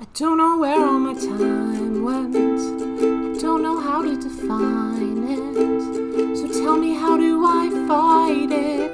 I don't know where all my time went. I don't know how to define it. So tell me, how do I fight it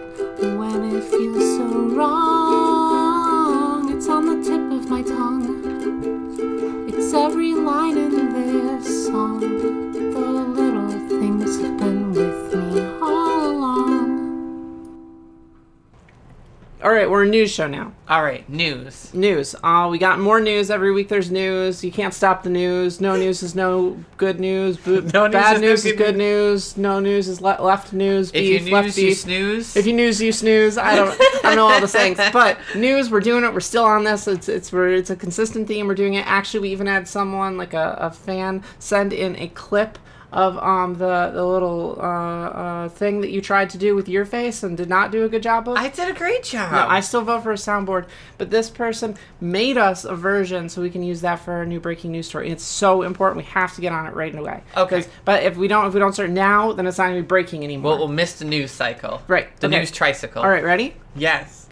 All right, we're a news show now. All right, news. News. Uh, we got more news every week. There's news. You can't stop the news. No news is no good news. No news bad is no news is good good news. No news is le- left news. If Beef, you left news, you snooze. If you news, you snooze. I don't. I don't know all the sayings, but news. We're doing it. We're still on this. It's it's we're, it's a consistent theme. We're doing it. Actually, we even had someone like a, a fan send in a clip of um the the little uh, uh thing that you tried to do with your face and did not do a good job of. I did a great job. No, I still vote for a soundboard, but this person made us a version so we can use that for our new breaking news story. It's so important. We have to get on it right away. Okay. But if we don't, if we don't start now, then it's not gonna be breaking anymore. well, we'll miss the news cycle. right. The okay. news tricycle. All right. Ready? Yes.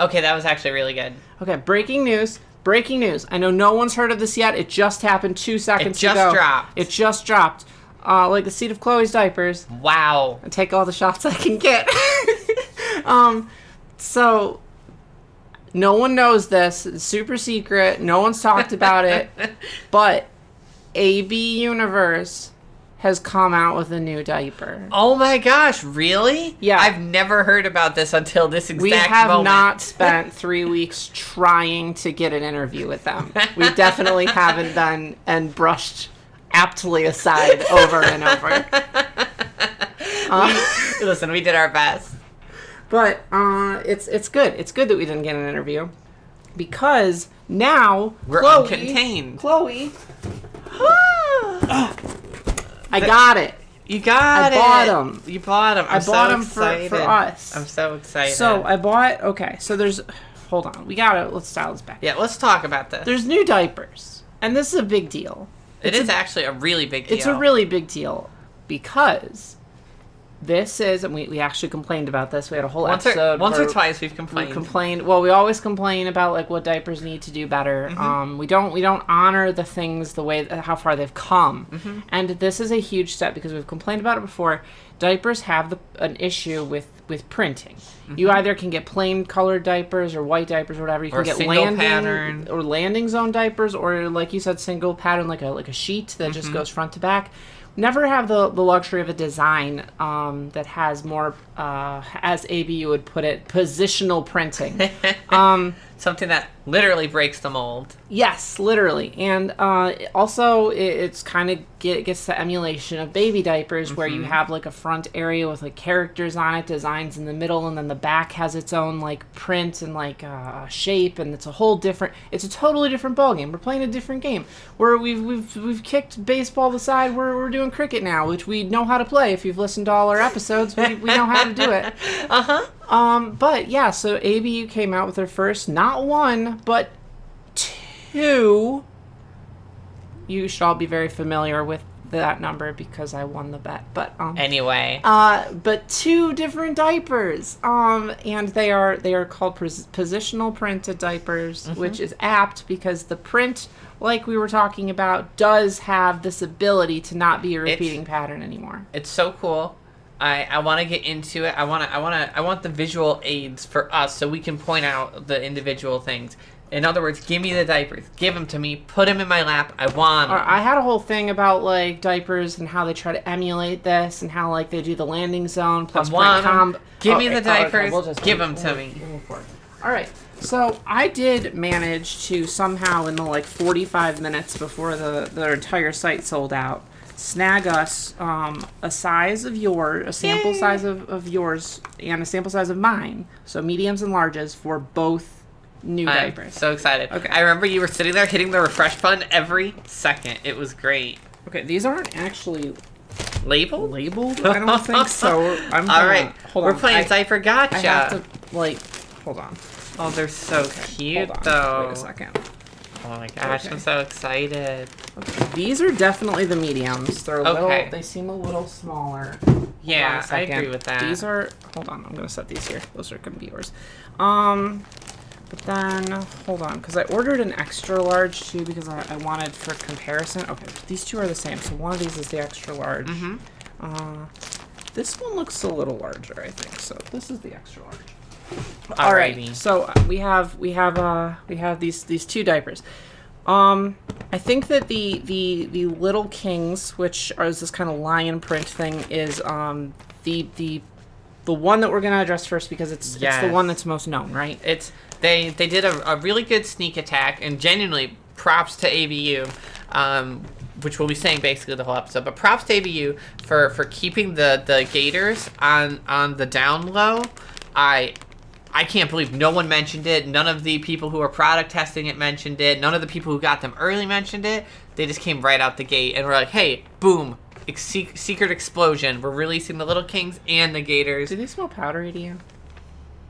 Okay, that was actually really good. Okay. Breaking news. Breaking news. I know no one's heard of this yet. It just happened two seconds ago. It just ago. dropped. It just dropped. Uh, like the seat of Chloe's diapers. Wow. I take all the shots I can get. um, so no one knows this. It's super secret. No one's talked about it. But AB Universe has come out with a new diaper. Oh my gosh, really? Yeah. I've never heard about this until this exact moment. We have moment. not spent three weeks trying to get an interview with them. We definitely haven't done and brushed aptly aside over and over. Listen, we did our best. But uh, it's it's good. It's good that we didn't get an interview because now We're Chloe, uncontained. Chloe, I got it. You got it. I bought them. You bought them. I bought 'em for- for us. I'm so excited. So I bought. Okay, so there's. Hold on, we gotta let's dial this back. yeah, let's talk about this. There's new diapers, and this is a big deal. It it's a- actually a really big deal. It's a really big deal because this is, and we, we actually complained about this. We had a whole once episode or once or twice we've complained. we complained. well we always complain about like what diapers need to do better Mm-hmm. um we don't we don't honor the things the way how far they've come Mm-hmm. and this is a huge step because we've complained about it before diapers have the, an issue with with printing you Mm-hmm. either can get plain colored diapers or white diapers or whatever you Or can get single landing pattern. or landing zone diapers or like you said single pattern like a like a sheet that Mm-hmm. just goes front to back never have the, the luxury of a design um, that has more uh, as abu would put it positional printing. Um, Something that literally breaks the mold. yes literally. And uh, also it, it's kind of get, gets the emulation of baby diapers where you have like a front area with like characters on it designs in the middle and then the back has its own like print and like uh, shape and it's a whole different it's a totally different ball game we're playing a different game. Where we've we've, we've kicked baseball aside we're, we're doing cricket now which we know how to play. If you've listened to all our episodes we, we know how to do it. Uh-huh. Um, but yeah, so ABU came out with their first, not one, but two. You should all be very familiar with that number because I won the bet. But um, Anyway. uh, but two different diapers. Um, and they are they are called pos- positional printed diapers, which is apt because the print, like we were talking about, does have this ability to not be a repeating pattern anymore. It's so cool. I, I want to get into it. I want to I want to I want the visual aids for us so we can point out the individual things. In other words, give me the diapers. Give them to me. Put them in my lap. I want 'em. Or I had a whole thing about like diapers and how they try to emulate this and how like they do the landing zone plus 'em. comb. Give oh, me Okay, the okay, diapers. we'll just- Give 'em we'll- to me. we'll go for it. All right. So I did manage to somehow in the like 45 minutes before the their entire site sold out, snag us um, a size of your a sample Yay. size of, of yours and a sample size of mine. So mediums and larges for both new I'm diapers. so excited. Okay. I remember you were sitting there hitting the refresh button every second. It was great. okay, these aren't actually Labeled? labeled. I don't think so. I'm All right. Hold We're on. playing I- Cypher Gotcha. I have to like hold on. Oh, they're so cute hold on. though. Wait a second. Oh my gosh, Okay. I'm so excited. These are definitely the mediums. They're a little. They seem a little smaller. Yeah, Hold on a I agree with that. These are. Hold on, I'm gonna set these here. Those are gonna be yours. Um, but then hold on, because I ordered an extra large too because I, I wanted for comparison. Okay, these two are the same. So one of these is the extra large. Mhm. Uh, this one looks a little larger, I think. So this is the extra large. All right. So we have we have uh we have these these two diapers. Um, I think that the the the Little Kings, which are this kind of lion print thing, is um the the the one that we're gonna address first because it's it's the one that's most known, right? It's they they did a, a really good sneak attack and genuinely props to ABU, um, which we'll be saying basically the whole episode. But props to ABU for for keeping the the Gators on on the down low. I I can't believe no one mentioned it. None of the people who are product testing it mentioned it. None of the people who got them early mentioned it. They just came right out the gate and were like, "Hey, boom." ex- Secret explosion! We're releasing the Little Kings and the Gators. Do they smell powdery to you?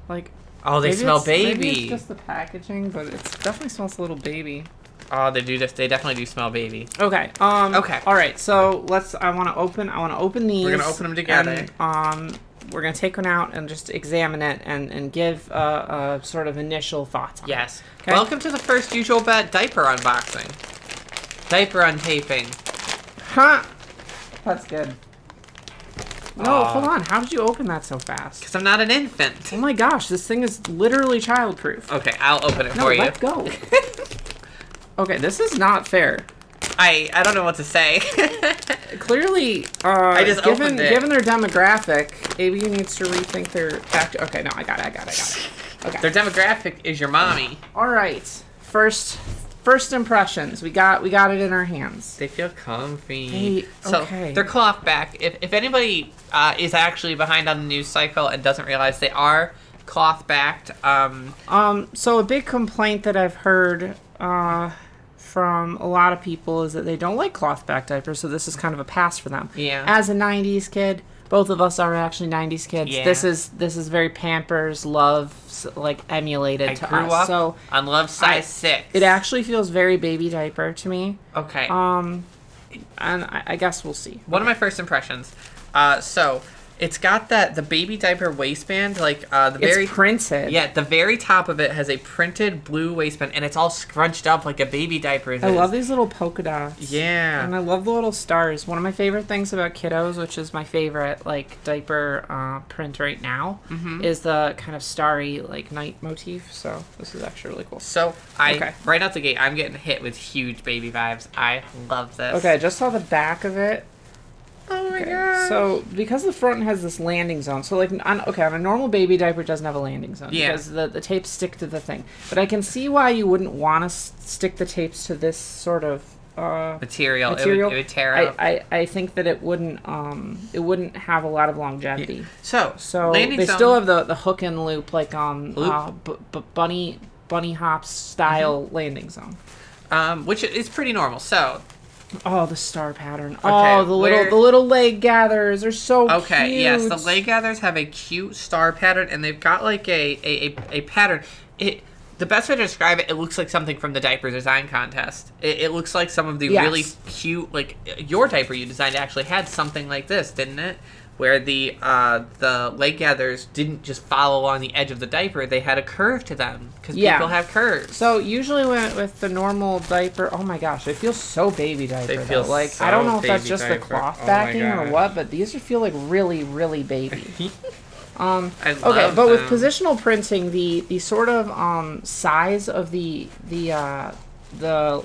Like Oh, they smell it's- Maybe baby. it's just the packaging, but it definitely smells a little baby. Oh, they do. This. They definitely do smell baby. Okay. Um. Okay. All right. So let's. I want to open. I want to open these. We're gonna open 'em together. and, um. We're gonna take one out and just examine it and and give uh, uh sort of initial thoughts. On Yes. Okay. Welcome to the first usual bet diaper unboxing. Diaper untaping. Huh. That's good. No, Aw. hold on. How did you open that so fast? Because I'm not an infant. Oh my gosh, this thing is literally childproof. Okay, I'll open it no, for you. let's go. okay, this is not fair. I I don't know what to say. Clearly, uh, just given given their demographic, ABU needs to rethink their fact. Okay, no, I got it. I got it. I got it. Okay. Their demographic is your mommy. All right. First, first impressions. We got we got it in our hands. They feel comfy. Hey, so okay. they're cloth back. If, if anybody uh, is actually behind on the news cycle and doesn't realize they are cloth backed, um, Um. So a big complaint that I've heard uh, from a lot of people is that they don't like cloth back diapers. So this is kind of a pass for them. Yeah. As a '90s kid, both of us are actually '90s kids. Yeah. This is this is very Pampers love like emulated I to grew us. up So on Luvs Size I- Six. it actually feels very baby diaper to me. okay. Um, and I, I guess we'll see. One of my first impressions. Uh, so it's got that the baby diaper waistband, like uh, the It's very printed. yeah, the very top of it has a printed blue waistband, and it's all scrunched up like a baby diaper. Is. I love these little polka dots. Yeah. And I love the little stars. One of my favorite things about kiddos, which is my favorite like diaper uh, print right now, Mm-hmm. is the kind of starry like night motif. So this is actually really cool. So I Okay. right out the gate, I'm getting hit with huge baby vibes. I love this. Okay, I just saw the back of it. Oh my Okay, god. so because the front has this landing zone, so like on okay, on a normal baby diaper it doesn't have a landing zone Yeah. because the the tapes stick to the thing. But I can see why you wouldn't want to s- stick the tapes to this sort of uh, material, material. It, would, it would tear I, up. I, I think that it wouldn't um it wouldn't have a lot of longevity. so So they zone, still have the the hook and loop like um Loop? uh, b- b- bunny bunny hops style Mm-hmm. landing zone. um, which is pretty normal. So Oh, the star pattern. oh, the where- little the little leg gatherers are so cute. Okay, cute. yes, the leg gathers have a cute star pattern, and they've got like a a, a, a pattern. It the best way to describe it, it looks like something from the diaper design contest. It, it looks like some of the Yes. really cute, like your diaper you designed actually had something like this, didn't it? Where the uh, the leg gathers didn't just follow along the edge of the diaper; they had a curve to them because Yeah. people have curves. So usually when, with the normal diaper, oh my gosh, they feel so baby diaper. They though. feel like I don't know if that's baby just the diaper. cloth Oh backing or what, but these feel like really really baby. um, I love okay, but with positional printing, the the sort of um, size of the the uh, the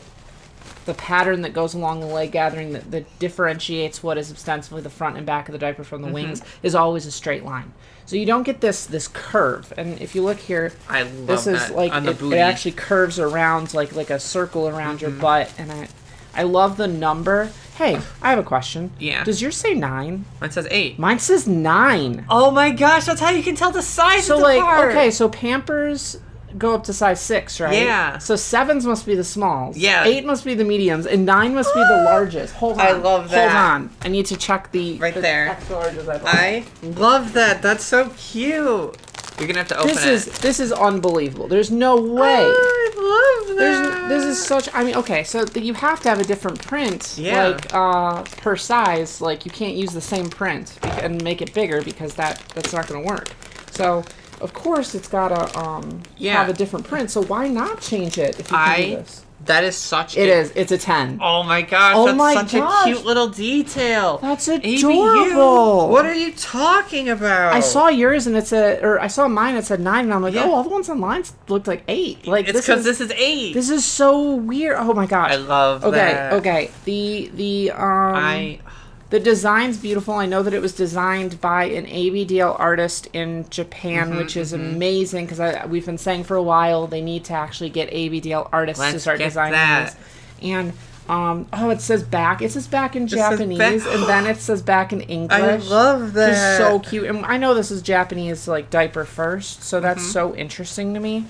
the pattern that goes along the leg gathering that, that differentiates what is ostensibly the front and back of the diaper from the Mm-hmm. wings is always a straight line. So you don't get this this curve. And if you look here, I love this is that like on the it, it actually curves around like like a circle around your Mm-hmm. butt and i i love the number hey i have a question Yeah. does yours say nine Mine says eight. mine says nine Oh my gosh, that's how you can tell the size. Of the. So like okay so pampers go up to size six right Yeah. so sevens must be the smalls Yeah. eight must be the mediums and nine must be the largest hold on I love that. hold on i need to check the Right the there. extra larges I. I love that. That's so cute. You're gonna have to open this it. is this is unbelievable there's no way Oh, I love that. There's, this is such. I mean, okay, so you have to have a different print, Yeah. like uh, per size. Like you can't use the same print and make it bigger because that that's not going to work. So of course it's got to um, Yeah. have a different print. So why not change it if you can do I. this? That is such. It a- is. It's a ten. Oh my gosh, Oh that's my such gosh. a cute little detail. That's ABU. adorable. What are you talking about? I saw yours and it's a, or I saw mine. It said nine, and I'm like, Yeah. oh, all the ones online looked like eight. Like It's because is this is eight. this is so weird. Oh my gosh. I love okay, that. okay. The the um I the design's beautiful. I know that it was designed by an ABDL artist in Japan, Mm-hmm, which is amazing because we've been saying for a while they need to actually get ABDL artists to Let's start get designing that. these. And um, oh, it says back. It says back in says Japanese, back- and then it says back in English. I love that. so cute. And I know this is Japanese like diaper first, so that's Mm-hmm. so interesting to me.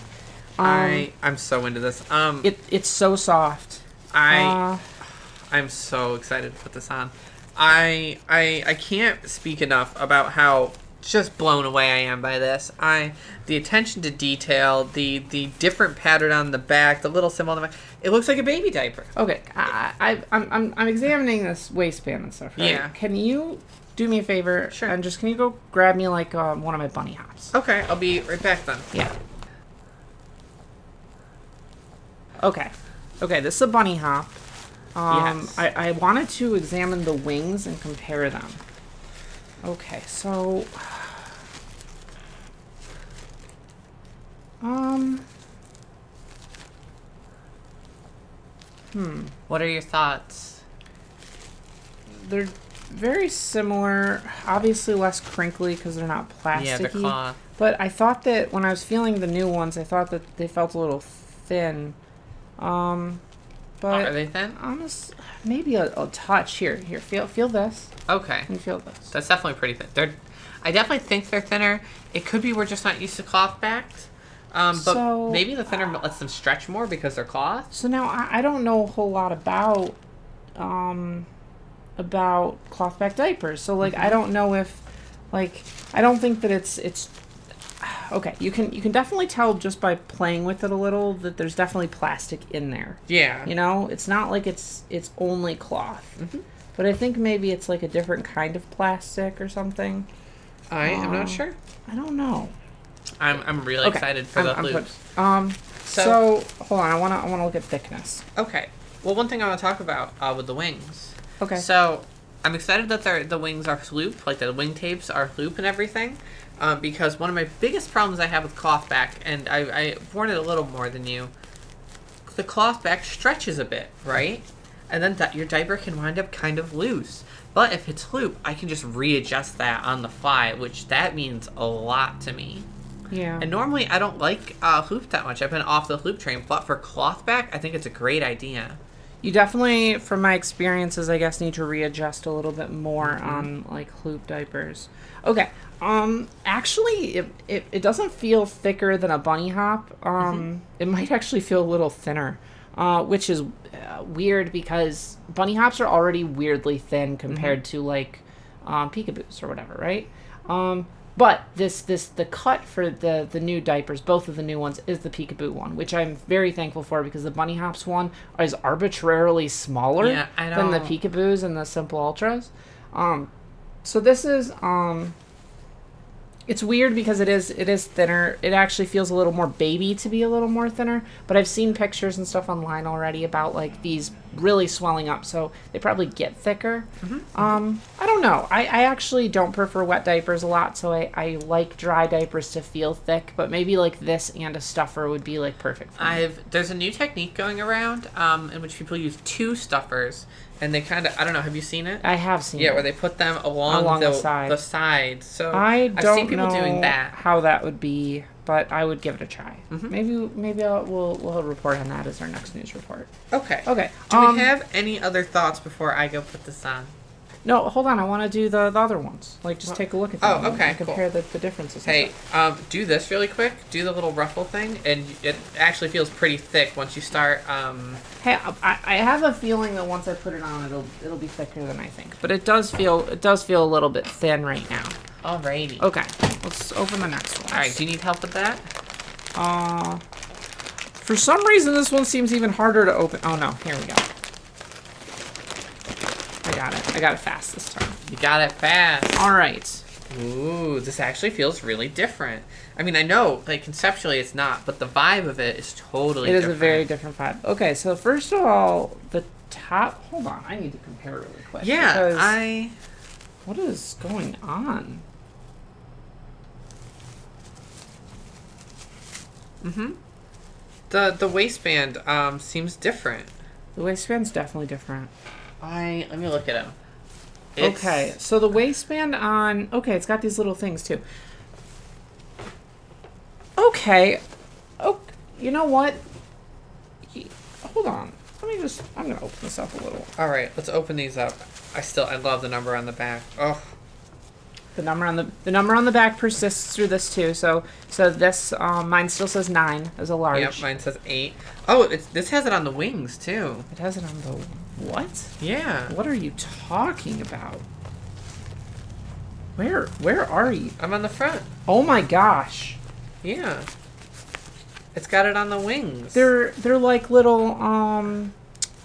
Um, I I'm so into this. Um, it it's so soft. I Uh, I'm so excited to put this on. I I I can't speak enough about how just blown away I am by this. I the attention to detail, the the different pattern on the back, the little symbol on the back. It looks like a baby diaper. okay, I, I I'm, I'm I'm examining this waistband and stuff. Right? Yeah. Can you do me a favor? Sure. And just can you go grab me like um, one of my bunny hops? Okay, I'll be right back then. Yeah. Okay. Okay, this is a bunny hop. Um, Yes. I, I wanted to examine the wings and compare them. Okay, so. Um. Hmm. What are your thoughts? They're very similar. Obviously, less crinkly because they're not plasticky. Yeah, the cloth. But I thought that when I was feeling the new ones, I thought that they felt a little thin. Um, but are they thin? Almost, maybe a, a touch. Here, here, feel feel this. Okay. And feel this. That's definitely pretty thin. They're, I definitely think they're thinner. It could be we're just not used to cloth backs. Um, but So- maybe the thinner lets them stretch more because they're cloth. So now I, I don't know a whole lot about um about cloth back diapers. So like Mm-hmm. I don't know if like I don't think that it's it's okay. You can you can definitely tell just by playing with it a little that there's definitely plastic in there. Yeah. You know, it's not like it's it's only cloth. Mm-hmm. But I think maybe it's like a different kind of plastic or something. I am not sure. I don't know. I'm, I'm really Okay, excited for I'm- the I'm loops. put- um. So, So- hold on. I wanna I wanna look at thickness. Okay. Well, one thing I want to talk about uh, with the wings. Okay. So I'm excited that they're, the wings are loop, like the wing tapes are loop and everything, uh, because one of my biggest problems I have with cloth back, and I, I worn it a little more than you, the cloth back stretches a bit, right? And then that your diaper can wind up kind of loose. But if it's loop, I can just readjust that on the fly, which that means a lot to me. yeah. And normally I don't like uh, hoop that much. I've been off the hoop train, but for cloth back, I think it's a great idea. You definitely, from my experiences, I guess, need to readjust a little bit more Mm-hmm. on like hoop diapers. Okay. Um. Actually, it, it, it doesn't feel thicker than a bunny hop. Um. Mm-hmm. It might actually feel a little thinner, uh, which is uh, weird because bunny hops are already weirdly thin compared Mm-hmm. to like um, peekaboos or whatever, right? Um. But this this the cut for the the new diapers, both of the new ones, is the peekaboo one, which I'm very thankful for because the bunny hops one is arbitrarily smaller Yeah, than the peekaboos and the simple ultras. Um, so this is um, it's weird because it is it is thinner. It actually feels a little more baby to be a little more thinner. But I've seen pictures and stuff online already about like these really swelling up, so they probably get thicker. Um, I don't know. I, I actually don't prefer wet diapers a lot, so I, I like dry diapers to feel thick. But maybe like this and a stuffer would be like perfect. For me. I've there's a new technique going around um, in which people use two stuffers, and they kind of I don't know. Have you seen it? I have seen. It. Yeah, it. where they put them along, Along the the, side. the sides. So I don't have seen people know doing that. how that would be, but I would give it a try. Mm-hmm. Maybe maybe I'll, we'll we'll report on that as our next news report. Okay. Okay. Do um, we have any other thoughts before I go put this on? No, hold on. I want to do the, the other ones. Like, just take a look at them. Oh, okay, And compare the, the differences. Hey, um, do this really quick. Do the little ruffle thing, and it actually feels pretty thick once you start. Um, Hey, I, I have a feeling that once I put it on, it'll it'll be thicker than I think. But it does feel it does feel a little bit thin right now. alrighty. Okay, let's open the next one. All right. Do you need help with that? Uh, For some reason, this one seems even harder to open. Oh no, here we go. I got it. I got it fast this time. You got it fast. All right. Ooh, this actually feels really different. I mean, I know, like conceptually, it's not, but the vibe of it is totally. It is different. a very different vibe. Okay, so first of all, the top. Hold on, I need to compare really quick. Yeah, I. What is going on? Mm-hmm. The the waistband um seems different. The waistband's definitely different. I let me look at him. Okay, so the waistband on. Okay, it's got these little things too. Okay. Oh, you know what? Ye- Hold on. Let me just. I'm gonna open this up a little. All right, let's open these up. I still I love the number on the back. Oh, The number on the the number on the back persists through this too. So so this um, mine still says nine as a large. yep, mine says eight. Oh, it's, this has it on the wings too. It has it on the what? Yeah, What are you talking about? Where where are you? I'm on the front. Oh my gosh. Yeah, it's got it on the wings. They're they're like little um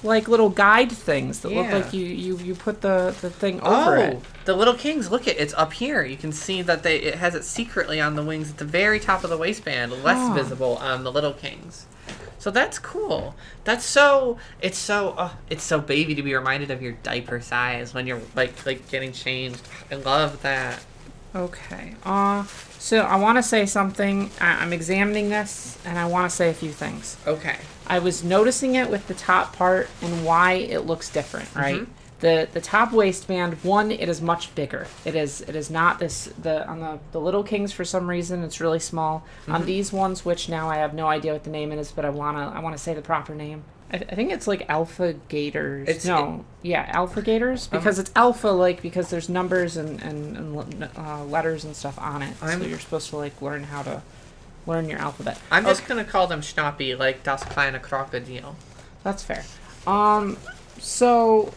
like little guide things that look like you, you you put the the thing over oh, it. the little kings. Look at it's up here. You can see that they it has it secretly on the wings at the very top of the waistband, less visible on the little kings. So that's cool. That's so it's so uh, it's so baby to be reminded of your diaper size when you're like like getting changed. I love that. Okay. Uh so I want to say something. I, I'm examining this and I want to say a few things. Okay. I was noticing it with the top part and why it looks different, right? Mhm. The the top waistband, one, it is much bigger. It is it is not this the on the the little kings for some reason it's really small. Mm-hmm. On these ones, which now I have no idea what the name is, but I wanna I wanna say the proper name. I, I think it's like alpha gators. It's- no, yeah, alpha gators because it's alpha like because there's numbers and and, and uh, letters and stuff on it. I'm- so you're supposed to like learn how to learn your alphabet. I'm just gonna call them Schnappy like Das kleine Krokodil. That's fair. Um, so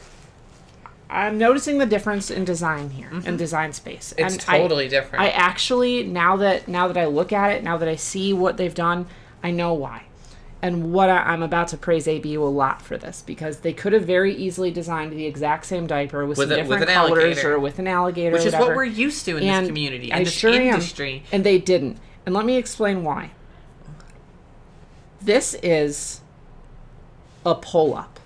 I'm noticing the difference in design here, in mm-hmm. design space. It's And I- totally different. I actually now that now that I look at it, now that I see what they've done, I know why. And what I, I'm about to praise ABU a lot for this because they could have very easily designed the exact same diaper with, With some a- with different an colors alligator. or with an alligator, Which is what we're used to in And this community, and this sure am. industry. And they didn't. And let me explain why. This is a pull up.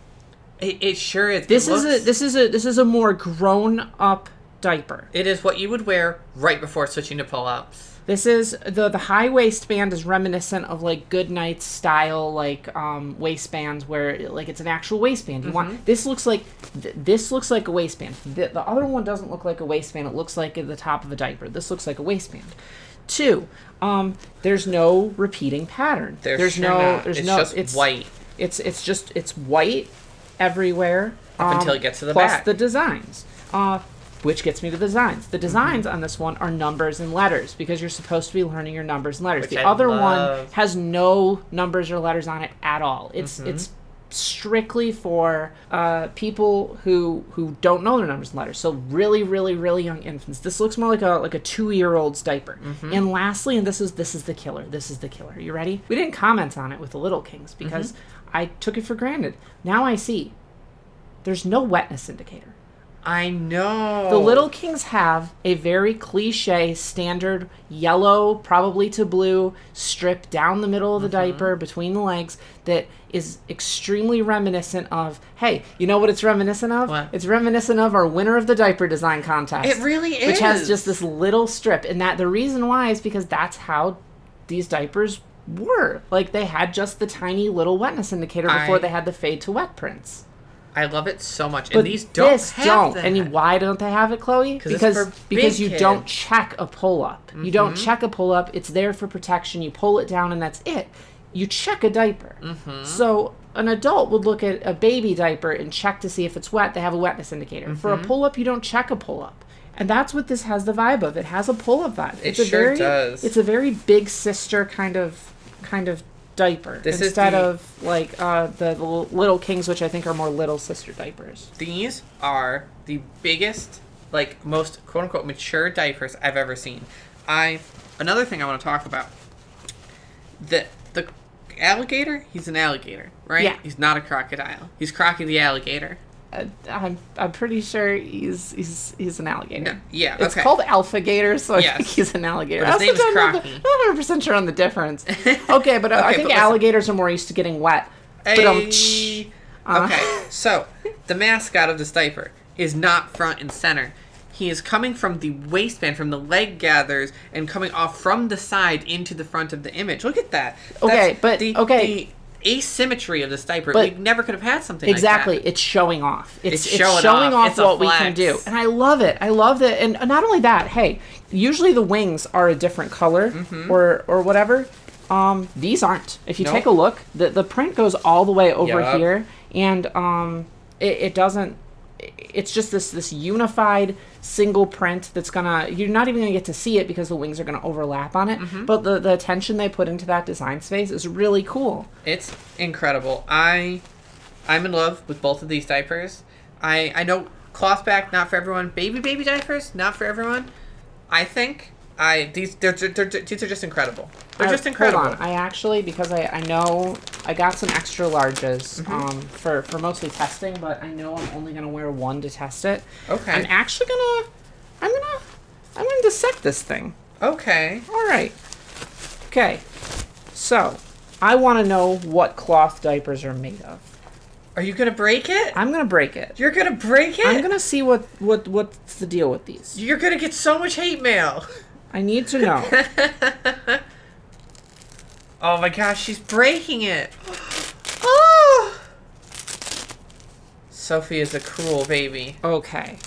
It, it sure is. This It is a this is a this is a more grown up diaper. It is what you would wear right before switching to pull-ups. This is the the high waistband is reminiscent of like GoodNites style like um waistbands where like it's an actual waistband. You Mm-hmm. want this looks like th- this looks like a waistband. The, the other one doesn't look like a waistband. It looks like the top of a diaper. This looks like a waistband. Two, um, there's no repeating pattern. There's, there's sure no not. there's it's no just it's white. It's it's just it's white everywhere Up um, until it gets to the plus back. the designs. Uh, which gets me to the designs. The designs Mm-hmm. on this one are numbers and letters because you're supposed to be learning your numbers and letters. Which the I other one has no numbers or letters on it at all. It's Mm-hmm. it's strictly for uh, people who who don't know their numbers and letters. So really, really, really young infants. This looks more like a like a two year old's diaper. Mm-hmm. And lastly, and this is this is the killer. This is the killer. You ready? We didn't comment on it with the Little Kings because Mm-hmm. I took it for granted. Now I see. There's no wetness indicator. I know. The Little Kings have a very cliche, standard yellow, probably to blue strip down the middle of the Mm-hmm. diaper between the legs that is extremely reminiscent of. Hey, you know what it's reminiscent of? What? It's reminiscent of our winner of the diaper design contest. It really is. Which has just this little strip, and that the reason why is because that's how these diapers were. Like they had just the tiny little wetness indicator before I- they had the fade to wet prints. I love it so much. But and these don't this don't. that. And why don't they have it, Chloe? Because because you don't check a pull up. You don't check a pull up. It's there for protection. You pull it down, and that's it. You check a diaper. Mm-hmm. So an adult would look at a baby diaper and check to see if it's wet. They have a wetness indicator. For a Mm-hmm. pull up, you don't check a pull up. And that's what this has the vibe of. It has a pull up vibe. It it's a sure very, does. It's a very big sister kind of kind of diaper This is instead the- of like uh, the, the little kings, which I think are more little sister diapers. These are the biggest, like most quote unquote mature diapers I've ever seen. I another thing I want to talk about. The the alligator, he's an alligator, right? Yeah. He's not a crocodile. He's Crocky the alligator. I'm I'm pretty sure he's he's he's an alligator. No, yeah, It's okay. called alpha gator, so I Yes. think he's an alligator. But his That's name's I'm not- 100 percent sure on the difference. Okay, but uh, I think but listen. alligators are more used to getting wet. Hey. Uh. Okay, so the mascot of this diaper is not front and center. He is coming from the waistband, from the leg gathers, and coming off from the side into the front of the image. Look at that. Okay, but- the, okay. the asymmetry of this diaper. But- we never could have had something exactly, like that. it's showing off. It's, It's it's showing showing, off. off, It's what we can do, and I love it. I love it, and not only that. Hey, usually the wings are a different color or or whatever. Um, these aren't. If you Mm-hmm. Nope. take a look, the the print goes all the way over Yup. here, and um, it, it doesn't. It's just this this unified single print that's gonna. You're not even gonna get to see it because the wings are gonna overlap on it. Mm-hmm. But the the attention they put into that design space is really cool. It's incredible. I I'm in love with both of these diapers. I I know cloth back not for everyone. Baby baby diapers not for everyone. I think I these they're, they're, they're- these are just incredible. They're I- just incredible. Hold on. I actually because I, I know I got some extra larges Mm-hmm. um for for mostly testing, but I know I'm only gonna wear one to test it. Okay. I'm actually gonna I'm gonna I'm gonna dissect this thing. Okay. All right. Okay. So I want to know what cloth diapers are made of. Are you gonna break it? I'm gonna break it. You're gonna break it? I'm gonna see what what what's the deal with these. You're gonna get so much hate mail. I need to know. oh my gosh, she's breaking it. Oh. Sophie is a cruel baby. Okay.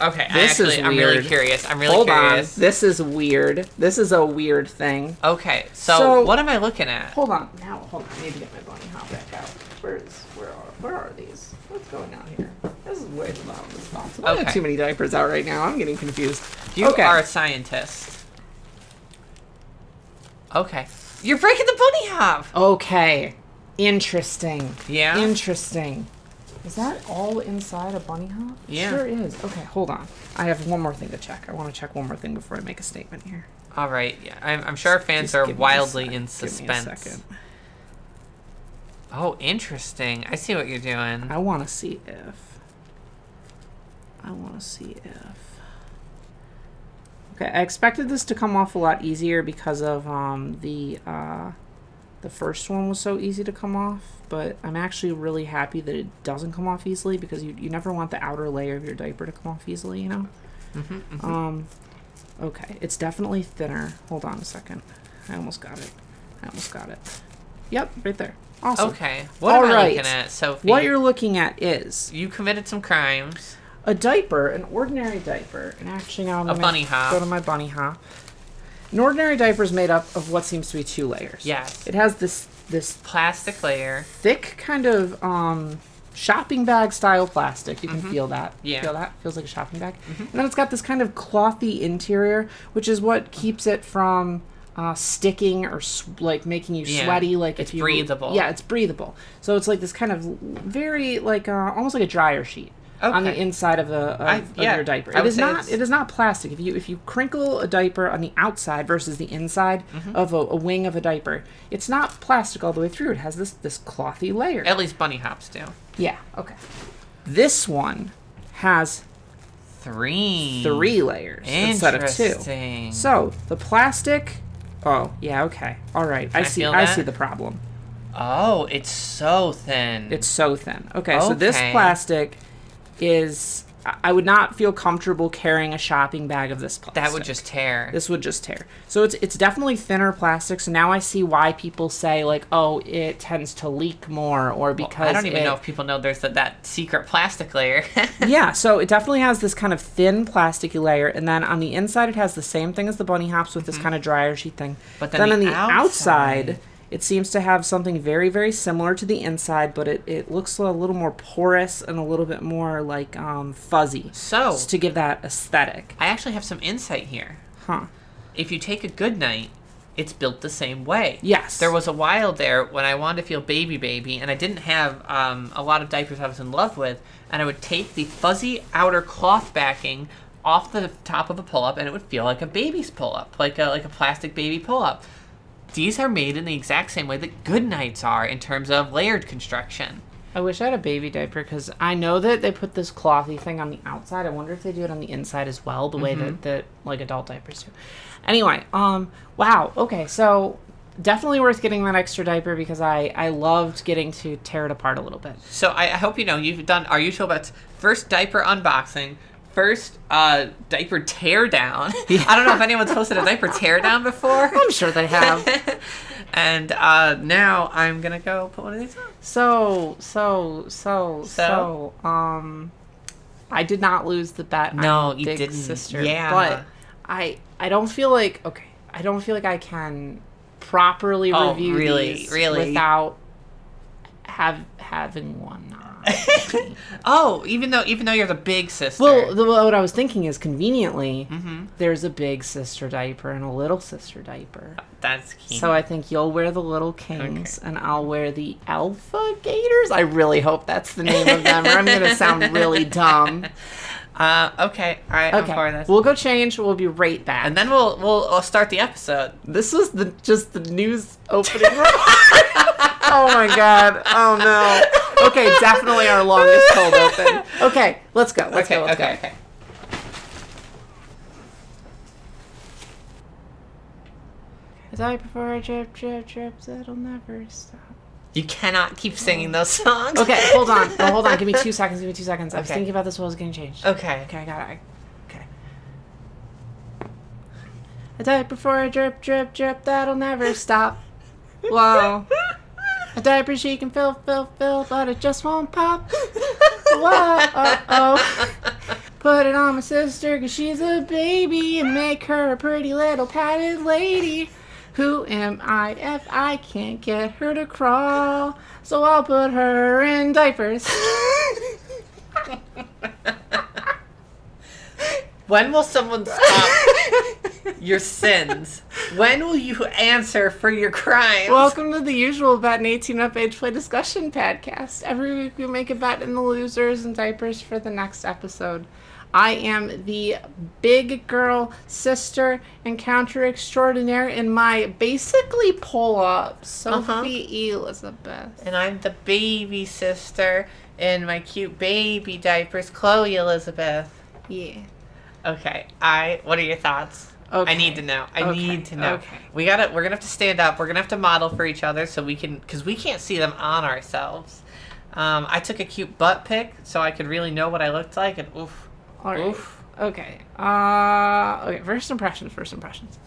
Okay, This I is actually, I'm really curious. I'm really Hold curious. on. This is weird. This is a weird thing. Okay, so, So- what am I looking at? Hold on. Now, hold on. I need to get my bunny hop back out. Where is? Where are? Where are these? What's going on here? This is way too loud. This box. I Okay. have too many diapers out right now. I'm getting confused. You okay. are a scientist. Okay. You're breaking the bunny hop. Okay. Interesting. Yeah? Interesting. Is that all inside a bunny hop? Yeah. Sure is. Okay, hold on. I have one more thing to check. I want to check one more thing before I make a statement here. All right. Yeah, I'm, I'm sure our fans Just are give me a wildly in Give me a suspense. second. Oh, interesting. I see what you're doing. I want to see if. I want to see if. Okay, I expected this to come off a lot easier because of um, the uh, the first one was so easy to come off, but I'm actually really happy that it doesn't come off easily because you, you never want the outer layer of your diaper to come off easily, you know. Mhm, mhm. Um, okay, it's definitely thinner. Hold on a second. I almost got it. I almost got it. Yep, right there. Awesome. Okay. What am I Alright. looking at, Sophie? What you're looking at is You committed some crimes. A diaper, an ordinary diaper, and actually now I'm A gonna bunny hop. go to my bunny hop. An ordinary diaper is made up of what seems to be two layers. Yes. It has this this Plastic layer. thick kind of um shopping bag style plastic. You can feel that. Mm-hmm. Yeah. Mm-hmm. Feel that? Feels like a shopping bag. And then it's got this kind of clothy interior, which is what keeps it from uh, sticking or s- like making you Yeah. sweaty. Like It's if you breathable. Yeah, it's breathable. So it's like this kind of very like uh, almost like a dryer sheet. On the inside of, a, of, I- of yeah, your diaper, I it is not. It is not plastic. If you if you crinkle a diaper on the outside versus the inside Mm-hmm. of a, a wing of a diaper, it's not plastic all the way through. It has this this clothy layer. At least bunny hops do. Yeah, okay. This one has Three. three layers instead of two. So the plastic. Oh yeah, okay, all right. I I see. I that? see the problem. Oh, it's so thin. It's so thin. Okay, so this plastic is. I- would not feel comfortable carrying a shopping bag of this plastic. that would just tear. This would just tear. So it's it's definitely thinner plastic. So now I see why people say like, oh, it tends to leak more, or Well, because I don't even it- know if people know there's that, that secret plastic layer. yeah, so it definitely has this kind of thin plasticky layer, and then on the inside it has the same thing as the bunny hops with this kind of dryer sheet thing. Mm-hmm. But then on the the outside- outside, it seems to have something very, very similar to the inside, but it, it looks a little more porous and a little bit more like um, fuzzy. so, Just to give that aesthetic. I actually have some insight here. Huh. If you take a GoodNites, it's built the same way. Yes. There was a while there when I wanted to feel baby baby, and I didn't have um, a lot of diapers I was in love with, and I would take the fuzzy outer cloth backing off the top of a pull up, and it would feel like a baby's pull up, like a like a plastic baby pull up. These are made in the exact same way that GoodNites are in terms of layered construction. I wish I had a baby diaper because I know that they put this clothy thing on the outside. I wonder if they do it on the inside as well, the way that, that like adult diapers do. Anyway, um, wow. Okay, so definitely worth getting that extra diaper because I I loved getting to tear it apart a little bit. So I, I hope you know you've done our usual bets. First diaper unboxing. First uh, diaper tear down. I don't know if anyone's posted a diaper teardown before. I'm sure they have. and uh, now I'm gonna go put one of these on. so so so so um, I did not lose the bet. No, you didn't. sister. Yeah. but I I don't feel like okay. I don't feel like I can properly Oh, review really? these Really? without have having one. Oh, even though even though you're the big sister. well, the, what I was thinking is conveniently, Mm-hmm. there's a big sister diaper and a little sister diaper. that's key. So I think you'll wear the little kings and I'll wear the alpha gators. I really hope that's the name of them, or I'm gonna sound really dumb. uh, okay, all right, I'm for Okay, this. we'll go change. We'll be right back. and then we'll we'll, we'll start the episode. this was the just the news opening. oh my god! Oh no. Okay, definitely our longest cold open. Okay, let's go. Let's okay, go. Let's okay, go. okay. As I prefer a drip, drip, drip that'll never stop. You cannot keep singing those songs. Okay, hold on. No, oh, hold on. Give me two seconds. Give me two seconds. I was thinking about this while I was getting changed. Okay. Okay, I got it. Okay. A diaper for a drip, drip, drip that'll never stop. Whoa. A diaper she can fill, fill, fill, but it just won't pop. Whoa. Put it on my sister, cause she's a baby, and make her a pretty little padded lady. Who am I if I can't get her to crawl? So I'll put her in diapers. When will someone stop your sins? When will you answer for your crimes? Welcome to the usual Bet and 18 Up Age Play Discussion podcast. Every week we make a bet in the losers and diapers for the next episode. I am the big girl sister encounter extraordinaire in my basically pull up Uh-huh. Sophie Elizabeth. and I'm the baby sister in my cute baby diapers, Chloe Elizabeth. Yeah. Okay, I. What are your thoughts? Okay. I need to know. I Okay, need to know. okay. We gotta. We're gonna have to stand up. We're gonna have to model for each other so we can, because we can't see them on ourselves. Um, I took a cute butt pic so I could really know what I looked like, and oof, All right. oof. Okay. Uh, okay. First impressions. First impressions.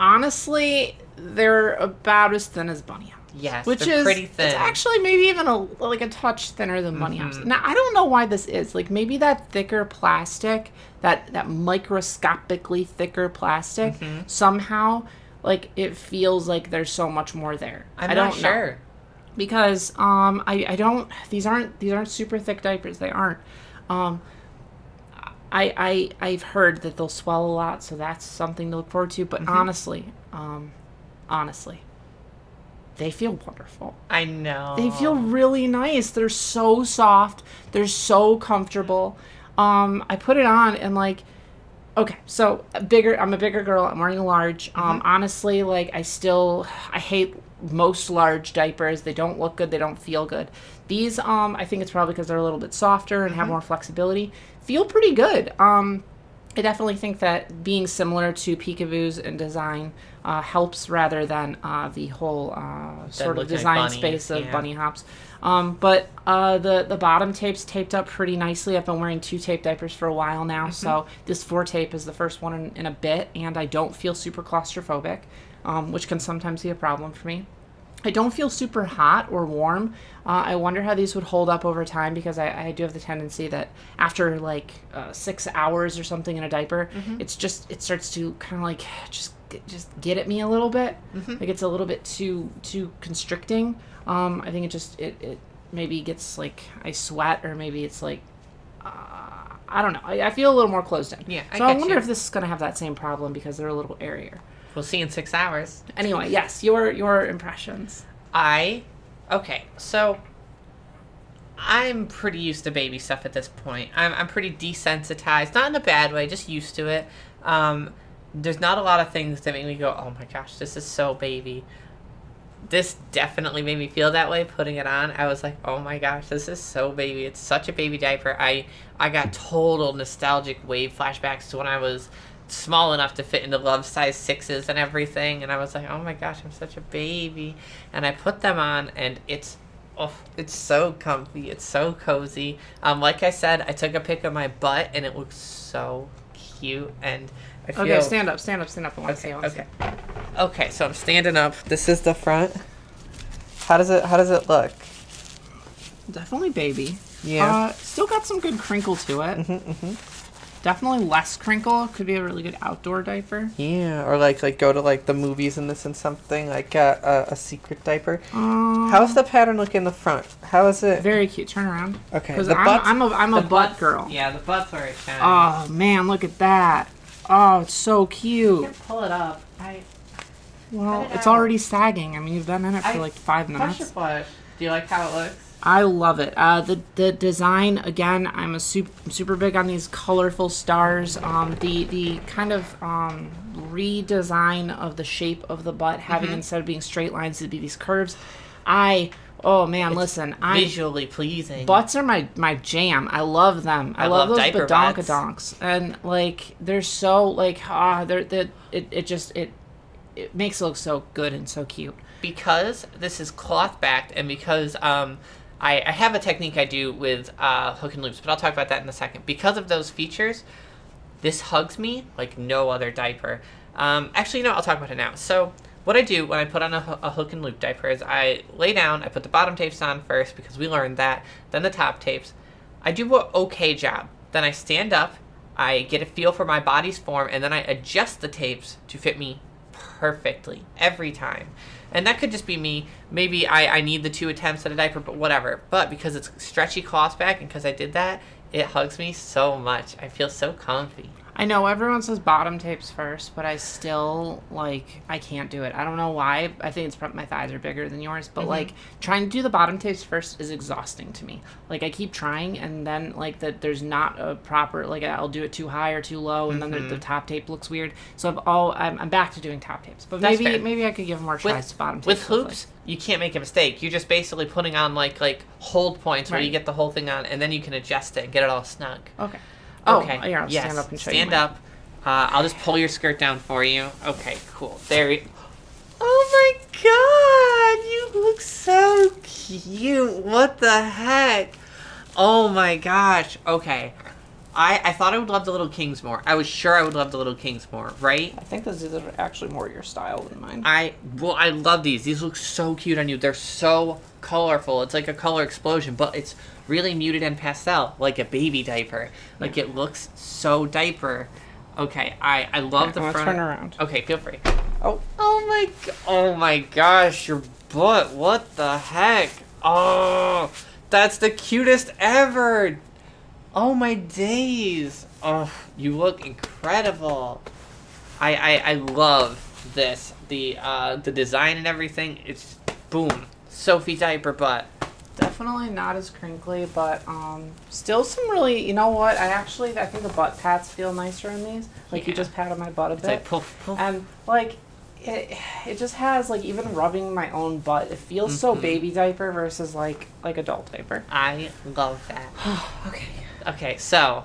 Honestly, they're about as thin as bunny. Yes, which is pretty thin. It's actually maybe even a like a touch thinner than bunny hops. Mhm. Now I don't know why this is. Like maybe that thicker plastic, that that microscopically thicker plastic, Mm-hmm. somehow like it feels like there's so much more there. I'm I not don't know sure. because um I, I don't these aren't these aren't super thick diapers they aren't um I I I've heard that they'll swell a lot so that's something to look forward to but honestly um honestly they feel wonderful. I know. they feel really nice. They're so soft. They're so comfortable. Um I put it on and like okay so bigger i'm a bigger girl. I'm wearing a large. Um honestly like i still i hate most large diapers. They don't look good. They don't feel good. These um i think it's probably because they're a little bit softer and have more flexibility feel pretty good. Um I definitely think that being similar to Peekaboo's in design uh, helps rather than uh, the whole uh, sort of looking like design space of yeah. bunny hops. Um, but uh, the the bottom tape's taped up pretty nicely. I've been wearing two tape diapers for a while now, Mm-hmm. so this four tape is the first one in, in a bit, and I don't feel super claustrophobic, um, which can sometimes be a problem for me. I don't feel super hot or warm. Uh, I wonder how these would hold up over time because I, I do have the tendency that after like uh, six hours or something in a diaper, it's just it starts to kind of like just just get at me a little bit. Like it's a little bit too too constricting. Um, I think it just it, it maybe gets like I sweat or maybe it's like uh, I don't know. I, I feel a little more closed in. Yeah, I So I, get wonder you. if this is gonna have that same problem because they're a little airier. We'll see in six hours. Anyway, yes, your your impressions. I okay, so I'm pretty used to baby stuff at this point. I'm I'm pretty desensitized, not in a bad way, just used to it. Um, there's not a lot of things that make me go, oh my gosh, this is so baby. This definitely made me feel that way putting it on. I was like, oh my gosh, this is so baby. It's such a baby diaper. I I got total nostalgic wave flashbacks to when I was small enough to fit into Luvs size sixes and everything and I was like, oh my gosh, I'm such a baby. And I put them on and it's oh, it's so comfy. It's so cozy. Um, like I said, I took a pic of my butt and it looks so cute and I feel Okay, stand up, stand up, stand up. I want to see. Okay. Okay, so I'm standing up. This is the front. How does it how does it look? Definitely baby. Yeah. Uh, still got some good crinkle to it. Mm-hmm, Definitely less crinkle. Could be a really good outdoor diaper. Yeah, or like like go to like the movies and this and something like a, a, a secret diaper. Um, How's the pattern look in the front? How is it? Very cute. Turn around. Okay, Because I'm, I'm a I'm a butt butts- girl. Yeah, the butts are shiny. Oh man, look at that. Oh, it's so cute. pull it up. I Well, it it's out. already sagging. I mean, you've been in it for I- like five minutes. push minutes. your butt. Do you like how it looks? I love it. Uh, the the design again. I'm a super super big on these colorful stars. Um, the the kind of um, redesign of the shape of the butt, having Mm-hmm. instead of being straight lines to be these curves. I oh man, listen, I Visually pleasing. butts are my my jam. I love them. I, I love, love those badonkadonks, and like they're so like ah, they're they it it just it it makes it look so good and so cute. because this is cloth backed and because um, I, I have a technique I do with uh, hook and loops, but I'll talk about that in a second. Because of those features, this hugs me like no other diaper. Um, actually, no, I'll talk about it now. So, what I do when I put on a, a hook and loop diaper is I lay down, I put the bottom tapes on first because we learned that, then the top tapes. I do a okay job. Then I stand up, I get a feel for my body's form, and then I adjust the tapes to fit me perfectly every time. And that could just be me. Maybe I, I need the two attempts at a diaper, but whatever. But because it's stretchy cloth back and because I did that, it hugs me so much. I feel so comfy. I know everyone says bottom tapes first, but I still like I can't do it. I don't know why. I think it's probably my thighs are bigger than yours, but mm-hmm. like trying to do the bottom tapes first is exhausting to me. Like I keep trying, and then like that there's not a proper like I'll do it too high or too low, and then the, the mm-hmm. top tape looks weird. So I've all I'm, I'm back to doing top tapes, but That's maybe fair. maybe I could give more tries With, to bottom tapes. with hoops, you can't make a mistake. You're just basically putting on like like hold points where you get the whole thing on, and then you can adjust it and get it all snug. Okay. Oh, okay. here, I'll yes. stand up and show stand you. mine. up. Uh, I'll just pull your skirt down for you. Okay, cool. There. We- oh my god, you look so cute. What the heck? Oh my gosh. Okay. I, I thought I would love the little kings more. I was sure I would love the little kings more, right? I think this are actually more your style than mine. I well, I love these. These look so cute on you. They're so colorful. It's like a color explosion, but it's really muted and pastel, like a baby diaper. Like it looks so diaper. Okay, I I love Yeah, the front. turn around. Okay, feel free. Oh, Oh my g- oh my gosh, your butt. What the heck? Oh, that's the cutest ever. Oh my days. Oh, you look incredible. I I, I love this. The uh the design and everything. It's boom. Sophie diaper butt. Definitely not as crinkly, but um, still some really. You know what? I actually I think the butt pats feel nicer in these. Like you Yeah. just patted my butt a It's bit, like poof poof. and like it, it just has like even rubbing my own butt. It feels so Mhm. baby diaper versus like like adult diaper. I love that. okay. Okay, so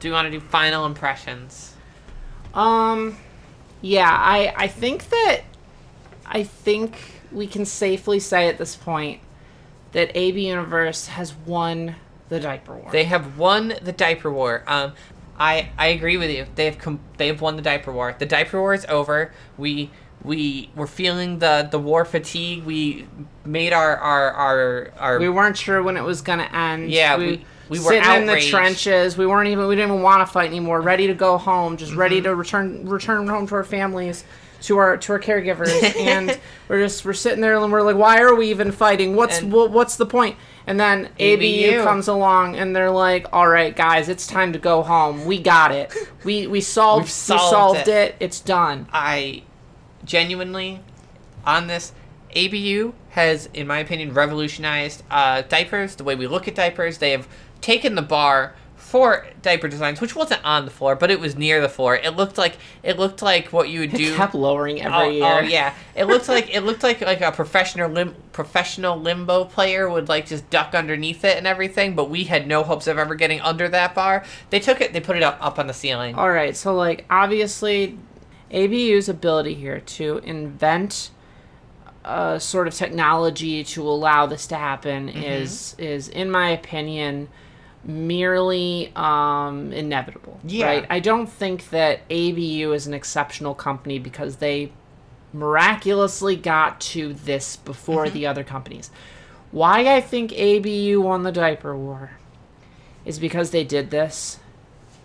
do you want to do final impressions? Um, yeah, I I think that I think we can safely say at this point that AB Universe has won the diaper war. They have won the diaper war. Um, I I agree with you. They have com- they have won the diaper war. The diaper war is over. We we were feeling the the war fatigue. We made our our our, our we weren't sure when it was gonna end. Yeah, we, we- we were sitting in the trenches. We weren't even. We didn't even want to fight anymore. Ready to go home. Just ready Mm-hmm. to return return home to our families, to our to our caregivers. and we're just we're sitting there and we're like, why are we even fighting? What's And- what's the point? And then ABU, ABU. comes along and they're like, all right, guys, it's time to go home. We got it. We we solved we solved solved it. it. It's done. I genuinely on this ABU has, in my opinion, revolutionized uh, diapers. The way we look at diapers, they have taken the bar for diaper designs, which wasn't on the floor, but it was near the floor. It looked like it looked like what you would do. It kept lowering every oh, year. oh yeah, it looked like it looked like like a professional lim- professional limbo player would like just duck underneath it and everything. But we had no hopes of ever getting under that bar. They took it, they put it up up on the ceiling. All right, so like obviously, ABU's ability here to invent a sort of technology to allow this to happen Mm-hmm. is is in my opinion merely um, inevitable. Yeah. Right. I don't think that ABU is an exceptional company because they miraculously got to this before Mm-hmm. the other companies. Why I think ABU won the diaper war is because they did this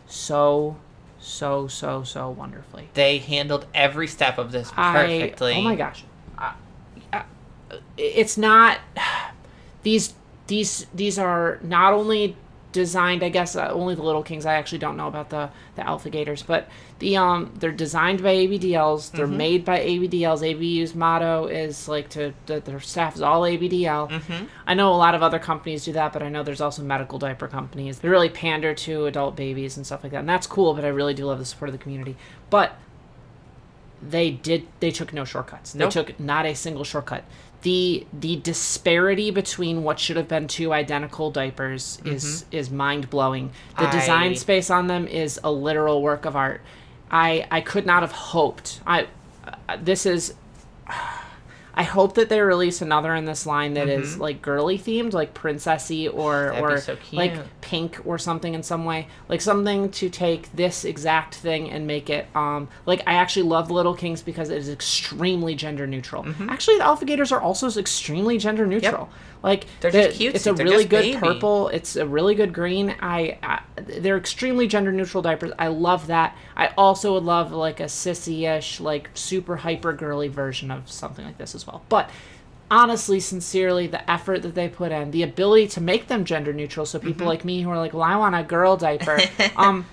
so so so so wonderfully. They handled every step of this I- perfectly. oh my gosh. I- I- it's not these these these are not only designed I guess uh, only the little kings. I actually don't know about the the alpha gators but the um they're designed by ABDLs they're Mm-hmm. made by ABDLs ABU's motto is like to that their staff is all ABDL Mm-hmm. I know a lot of other companies do that but I know there's also medical diaper companies. They really pander to adult babies and stuff like that and that's cool but I really do love the support of the community. But they did they took no shortcuts. They took not a single shortcut the the disparity between what should have been two identical diapers is is mind-blowing the design Mm-hmm. Space on them is a literal work of art i i could not have hoped i uh, this is I hope that they release another in this line that is like girly themed, like princessy or Mm-hmm. That'd or so like pink or something in some way, like something to take this exact thing and make it um like I actually love Little Kings because it is extremely gender neutral. Mm-hmm. Actually, the Alpha Gators are also extremely gender neutral. Like They're just the- cutesy. It's a They're really good baby. purple. It's a really good green. I, I they're extremely gender neutral diapers. I love that. I also would love like a sissy-ish, like super hyper girly version of something like this as well. But honestly, sincerely, the effort that they put in, the ability to make them gender neutral, so people Mm-hmm. like me who are like, well, I want a girl diaper, um,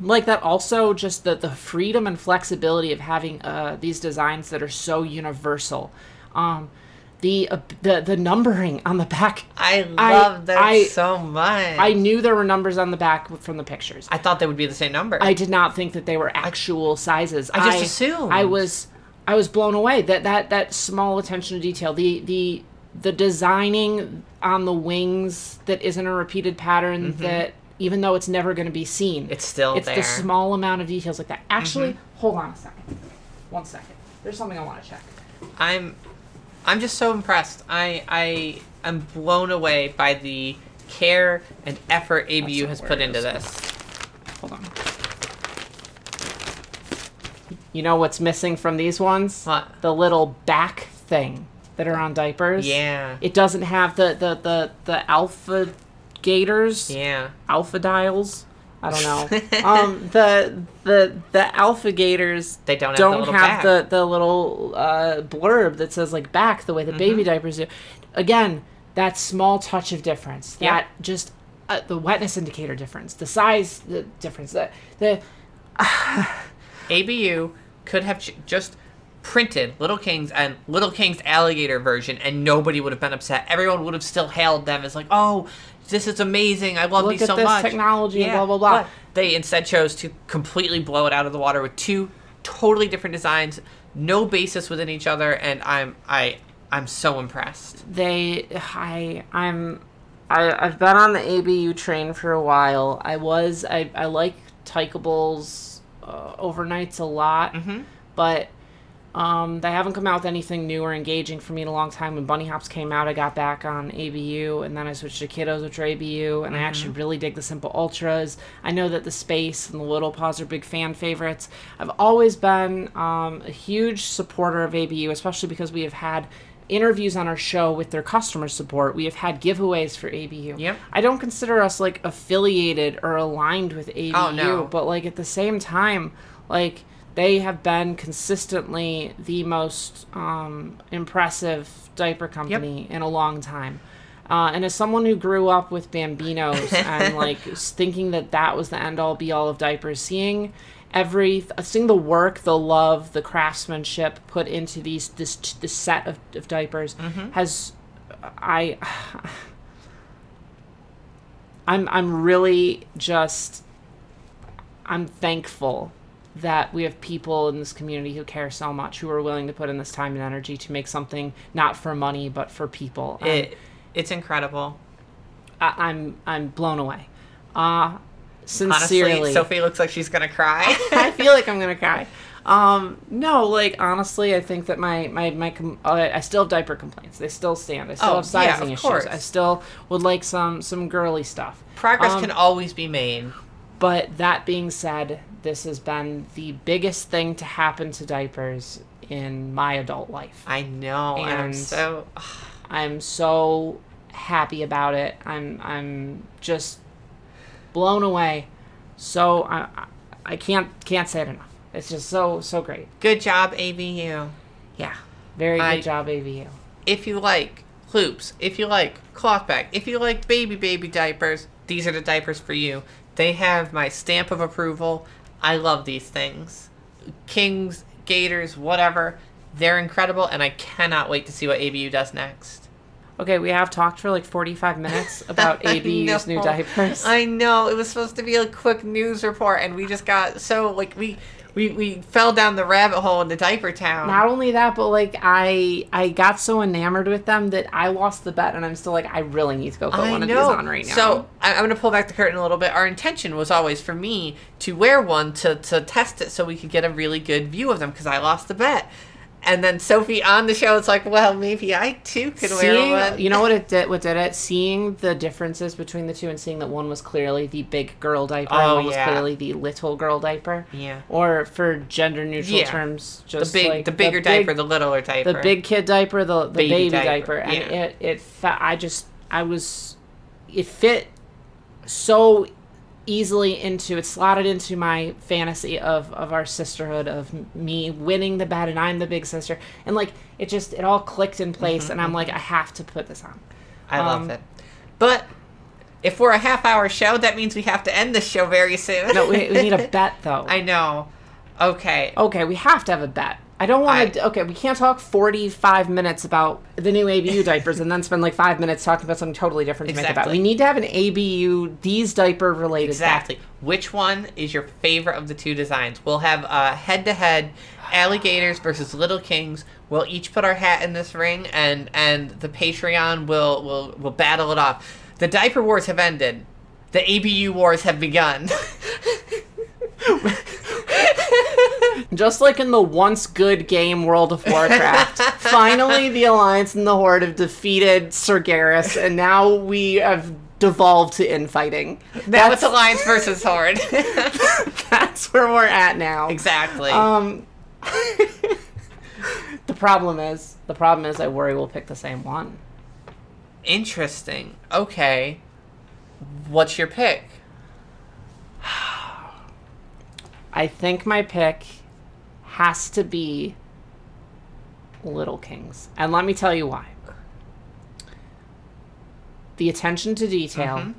like that. Also, just the the freedom and flexibility of having uh, these designs that are so universal. Um, the uh, the the numbering on the back. I I- love that I- so much. I knew there were numbers on the back from the pictures. I thought they would be the same number. I did not think that they were actual sizes. I just assumed. I was I was blown away that that that small attention to detail. The the the designing on the wings that isn't a repeated pattern that even though it's never going to be seen. Mm-hmm. It's still it's there. Mm-hmm. the small amount of details like that. Actually, hold on a second. One second. There's something I want to check. I'm I'm just so impressed. I I am blown away by the care and effort ABU not has put into this. Hold on. You know what's missing from these ones? What? The little back thing that are on diapers. Yeah. It doesn't have the the the, the alpha gators, Yeah. alpha dials. I don't know. um, the the the alpha gators They don't have don't the little have the the little uh, blurb that says like back the way the Mm-hmm. baby diapers do. Again, that small touch of difference. Yeah. That just uh, the wetness indicator difference, the size the difference, the the ABU could have ch- just printed Little Kings and Little Kings alligator version, and nobody would have been upset. Everyone would have still hailed them as like, "Oh, this is amazing! I love Look these at so this much." technology and blah, blah, blah. But they instead chose to completely blow it out of the water with two totally different designs, no basis within each other, and I'm I I'm so impressed. they I I'm I I've been on the ABU train for a while. I was I I like Tykables uh, overnights a lot, Mhm. but um, they haven't come out with anything new or engaging for me in a long time. When Bunny Hops came out, I got back on ABU, and then I switched to Kiddos, which are ABU, and I actually really dig the Simple Ultras. I know that the Space and the Little Paws are big fan favorites. I've always been um, a huge supporter of ABU, especially because we have had interviews on our show with their customer support. We have had giveaways for ABU. Yep. I don't consider us like affiliated or aligned with ABU, Oh, no. but like at the same time, like they have been consistently the most um, impressive diaper company in a long time. Uh, and as someone who grew up with Bambinos and like thinking that that was the end all be all of diapers, seeing every seeing the work, the love, the craftsmanship put into these this this set of, of diapers has I I'm I'm really just I'm thankful that we have people in this community who care so much, who are willing to put in this time and energy to make something not for money but for people. Um, It it's incredible. I, I'm I'm blown away. Uh Honestly, sincerely. Sophie looks like she's gonna cry. I feel like I'm gonna cry. Um, no, like honestly, I think that my my my com- uh, I still have diaper complaints. They still stand. I still Oh, have yeah, sizing of issues. course. I still would like some some girly stuff. Progress Um, can always be made. But that being said, this has been the biggest thing to happen to diapers in my adult life. I know, and, I'm so I'm so happy about it. I'm I'm just blown away. So I I- I can't can't say it enough. It's just so so great. good job, ABU. Yeah, very good job, ABU. If you like hoops, if you like cloth bag, if you like baby baby diapers, these are the diapers for you. They have my stamp of approval. I love these things. Kings, Gators, whatever. They're incredible, and I cannot wait to see what ABU does next. Okay, we have talked for like 45 minutes about ABU's new diapers. I know it was supposed to be a quick news report, and we just got so like we we we fell down the rabbit hole in the diaper town. Not only that, but like I I got so enamored with them that I lost the bet, and I'm still like I really need to go put I one of know. these on right now. So I- I'm going to pull back the curtain a little bit. Our intention was always for me to wear one to to test it, so we could get a really good view of them because I lost the bet. And then Sophie on the show, it's like, well, maybe I too could wear one. you know what it did? What did it? Seeing the differences between the two, and seeing that one was clearly the big girl diaper, Oh, and one was yeah. clearly the little girl diaper. Yeah. Or for gender neutral Yeah. terms, the just big, like the bigger big- diaper, the littler diaper. the big kid diaper, the, the Baby baby, diaper, diaper, and yeah. it it I just I was it fit so easily into it slotted into my fantasy of of our sisterhood of me winning the bet and I'm the big sister and like it just it all clicked in place Mm-hmm, and I'm like I have to put this on. I love um, it. But if we're a half hour show, that means we have to end this show very soon. No, we, we need a bet though. I know. Okay. Okay, we have to have a bet. I don't want to. Okay, we can't talk 45 minutes about the new ABU diapers and then spend like five minutes talking about something totally different to make a bet. Exactly. We need to have an ABU, these diaper related Exactly. Which one is your favorite of the two designs? We'll have uh, head-to-head alligators versus little kings. We'll each put our hat in this ring, and and the Patreon will will will battle it off. The diaper wars have ended. The ABU wars have begun. Just like in the once good game World of Warcraft, finally the Alliance and the Horde have defeated Sargeras, and now we have devolved to infighting. now it's That's, Alliance versus Horde. that's where we're at now. exactly. Um, the problem is, the problem is, I worry we'll pick the same one. Interesting. Okay. What's your pick? I think my pick has to be Little Kings. And let me tell you why. The attention to detail. Mhm.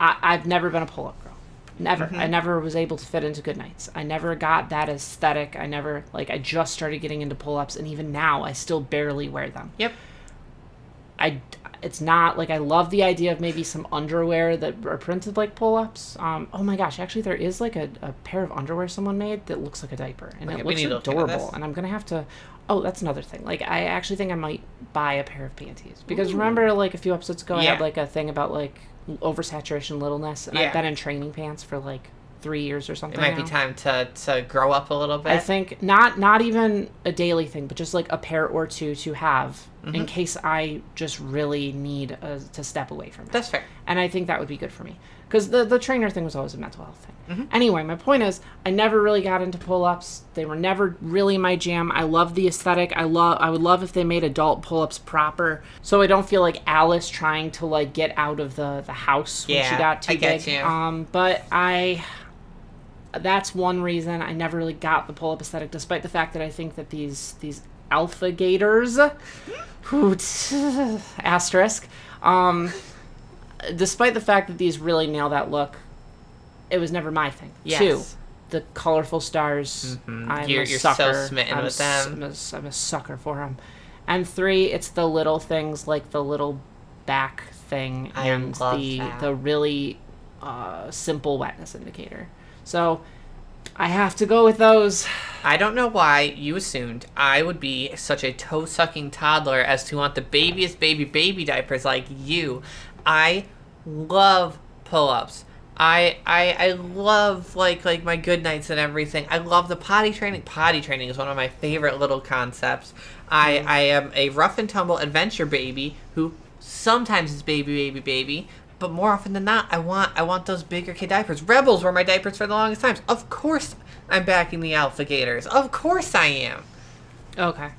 I, I've never been a pull up girl. Never. Mm-hmm. I never was able to fit into GoodNites. I never got that aesthetic. I never, like, I just started getting into pull ups, and even now, I still barely wear them. Yep. I it's not like I love the idea of maybe some underwear that are printed like pull-ups. Um, oh my gosh, actually there is like a, a pair of underwear someone made that looks like a diaper and Okay, it looks need to look into adorable. And I'm gonna have to. Oh, that's another thing. Like I actually think I might buy a pair of panties because remember like a few episodes ago I had like a thing about like oversaturation littleness and Yeah. I've been in training pants for like three years or something. It might be time to, to grow up a little bit. I think not not even a daily thing, but just like a pair or two to have Mm-hmm. in case I just really need uh to step away from it. That's fair. and I think that would be good for me because the the trainer thing was always a mental health thing. Mm-hmm. Anyway, my point is, I never really got into pull ups. They were never really my jam. I love the aesthetic. I love. I would love if they made adult pull ups proper, so I don't feel like Alice trying to like get out of the the house when she got too I get big. Um, but I that's one reason I never really got the pull up aesthetic, despite the fact that I think that these these alpha gators, asterisk, um, despite the fact that these really nail that look, it was never my thing. Yes. Two, the colorful stars. Mhm. I'm You're- a you're so sucker. smitten I'm with them. I'm a, I'm a sucker for them. And three, it's the little things like the little back thing I and the that. the really uh, simple wetness indicator. So I have to go with those. I don't know why you assumed I would be such a toe sucking toddler as to want the babiest baby baby diapers like you. I love pull ups. I, I I love like like my GoodNites and everything. I love the potty training. Potty training is one of my favorite little concepts. I mm. I am a rough and tumble adventure baby who sometimes is baby baby baby, but more often than not, I want I want those bigger kid diapers. Rebels were my diapers for the longest times. Of course, I'm backing the Alpha Gators. Of course, I am. Okay.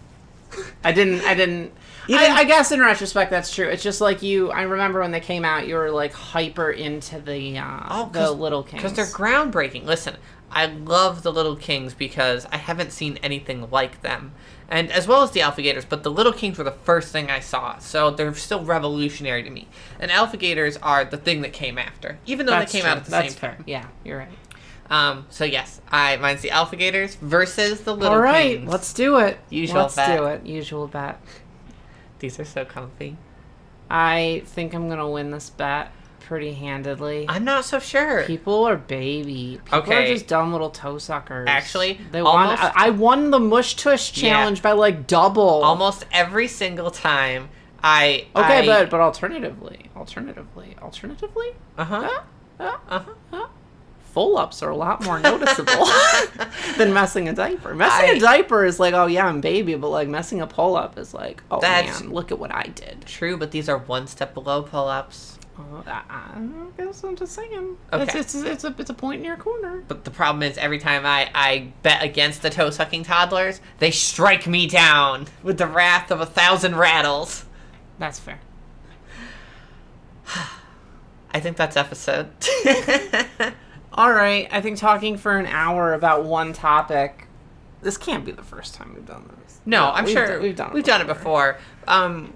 I didn't. I didn't. I, I guess in retrospect, that's true. It's just like you. I remember when they came out, you were like hyper into the uh, Oh, the Little Kings. because they're groundbreaking. Listen, I love the Little Kings because I haven't seen anything like them, and as well as the Alpha Gators. But the Little Kings were the first thing I saw, so they're still revolutionary to me. And Alpha Gators are the thing that came after, even though That's they came true. out at the That's same fair. time. Yeah, you're right. Um, so yes, I mine's the Alpha Gators versus the Little All right, Kings. let's do it. Usual let's bet. do it. Usual bet. These are so comfy. I think I'm gonna win this bet pretty handedly. I'm not so sure. People are baby. People Okay. are just dumb little toe suckers. Actually, they won. almost- I, I won the mush tush Yeah. challenge by like double. Almost every single time I Okay, I, but but alternatively, alternatively, alternatively, uh huh uh, uh huh. full ups are a lot more noticeable than messing a diaper. Messing I- a diaper is like, oh yeah, I'm baby, but like messing a pull up is like, oh man, look at what I did. True, but these are one step below pull-ups. Uh, I, guess I'm just saying. Okay. It's, it's, it's a it's a point in your corner. But the problem is, every time I, I bet against the toe sucking toddlers, they strike me down with the wrath of a thousand rattles. That's fair. I think that's episode. All right, I think talking for an hour about one topic. This can't be the first time we've done this. no, I'm we've sure done- we've done it we've done it before. Um,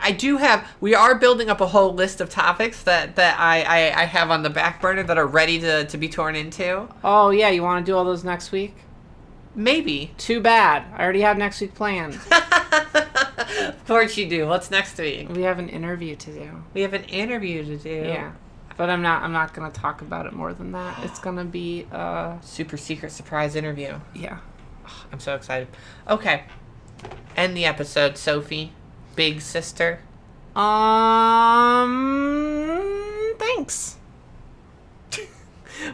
I do have. We are building up a whole list of topics that that I, I, I have on the back burner that are ready to, to be torn into. Oh yeah, you want to do all those next week? Maybe. Too bad. I already have next week planned. of course you do. What's next week? we have an interview to do. We have an interview to do. Yeah. But I'm not I'm not gonna talk about it more than that. It's gonna be a Super secret surprise interview. yeah. I'm so excited. Okay. End the episode, Sophie. Big sister. Um thanks.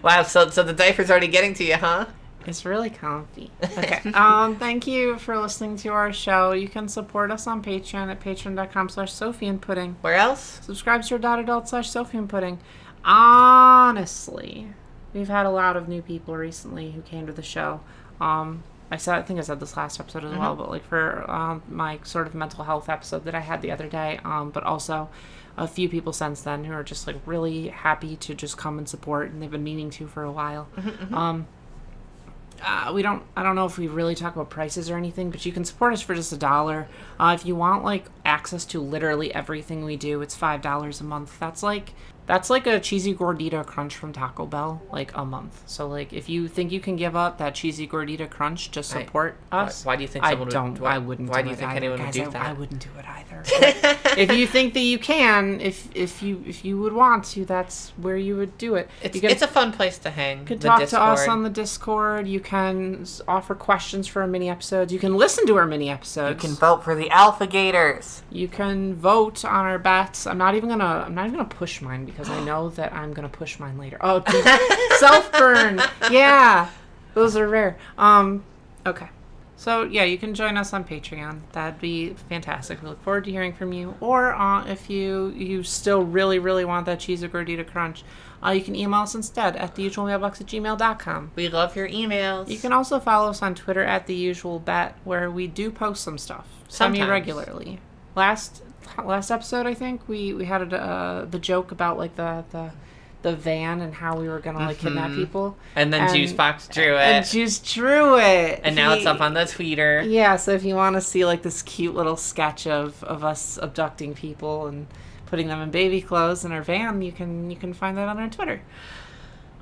Wow, so so the diaper's already getting to you, huh? It's really comfy. Okay. um thank you for listening to our show. You can support us on Patreon at patreon.com slash Sophie and Pudding. Where else? SubscribeStar dot adult slash Sophie and Pudding. Honestly, we've had a lot of new people recently who came to the show. Um, I said, I think I said this last episode as well, but like for um, my sort of mental health episode that I had the other day, um, but also a few people since then who are just like really happy to just come and support, and they've been meaning to for a while. Um, uh, we don't i don't know if we really talk about prices or anything but you can support us for just a dollar. Uh, if you want like access to literally everything we do it's five dollars a month. That's like that's like a cheesy gordita crunch from taco bell like a month so like if you think you can give up that cheesy gordita crunch to support Why- us why do you think i someone would- don't why- i wouldn't why do do you think either, anyone would do I, that? I wouldn't do it either if you think that you can if if you if you would want to that's where you would do it It's, can, it's a fun place to hang. you can talk to us Discord. on the Discord. You can offer questions for our mini episodes. You can listen to our mini episodes. You can vote for the Alpha Gators. You can vote on our bets. I'm not even gonna. I'm not even gonna push mine because I know that I'm gonna push mine later. Oh, self burn. Yeah, those are rare. Um, okay. So yeah, you can join us on Patreon. That'd be fantastic. We look forward to hearing from you. Or uh, if you you still really really want that cheese or gordita crunch, uh, you can email us instead at theusualmailbox at gmail.com. We love your emails. You can also follow us on Twitter at the usual bet, where we do post some stuff semi regularly. Last last episode, I think we we had a, uh, the joke about like the the the van and how we were gonna like kidnap Mhm. people. and then and- Juicebox drew it. And Juice drew it, and now it's up on the tweeter. Yeah, so if you want to see like this cute little sketch of of us abducting people and putting them in baby clothes in our van, you can you can find that on our Twitter.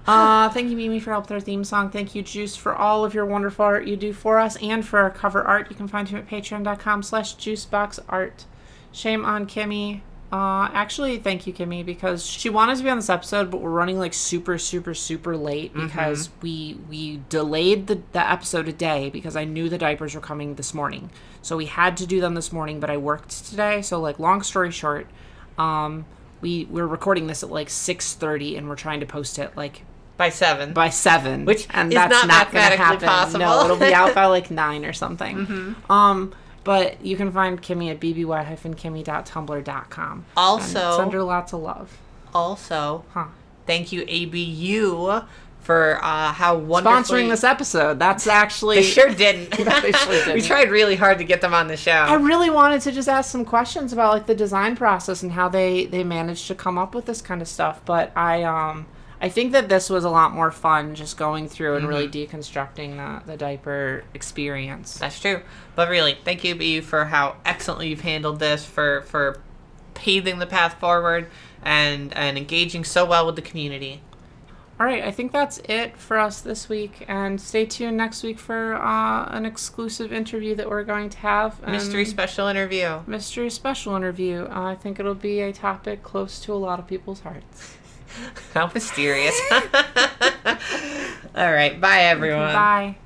Uh, thank you, Mimi, for help with our theme song. Thank you, Juice, for all of your wonderful art you do for us and for our cover art. You can find him at patreon.com slash juiceboxart. Shame on Kimmy. Uh, actually, thank you, Kimmy, because she wanted to be on this episode, but we're running like super, super, super late because we we delayed the, the episode a day because I knew the diapers were coming this morning. So we had to do them this morning, but I worked today. So like, long story short, um, we we're recording this at like six thirty, and we're trying to post it like By seven. by seven, Which and is that's not not, going to mathematically happen. possible. Mm-hmm. No, it'll be out by like nine or something. Um, but you can find Kimmy at bby-kimmy.tumblr.com. Also- and send her lots of love. also, Huh. thank you ABU for uh, how wonderfully Sponsoring this episode. That's actually. They sure didn't. They sure we didn't. tried really hard to get them on the show. I really wanted to just ask some questions about like the design process and how they they managed to come up with this kind of stuff. But I um I think that this was a lot more fun just going through and really Mm-hmm. deconstructing the the diaper experience. That's true. But really, thank you, BU, for how excellently you've handled this, for for paving the path forward and and engaging so well with the community. All right, I think that's it for us this week, and stay tuned next week for uh, an exclusive interview that we're going to have. Mystery special interview. mystery special interview. Uh, I think it'll be a topic close to a lot of people's hearts. How mysterious. All right. Bye, everyone. Bye.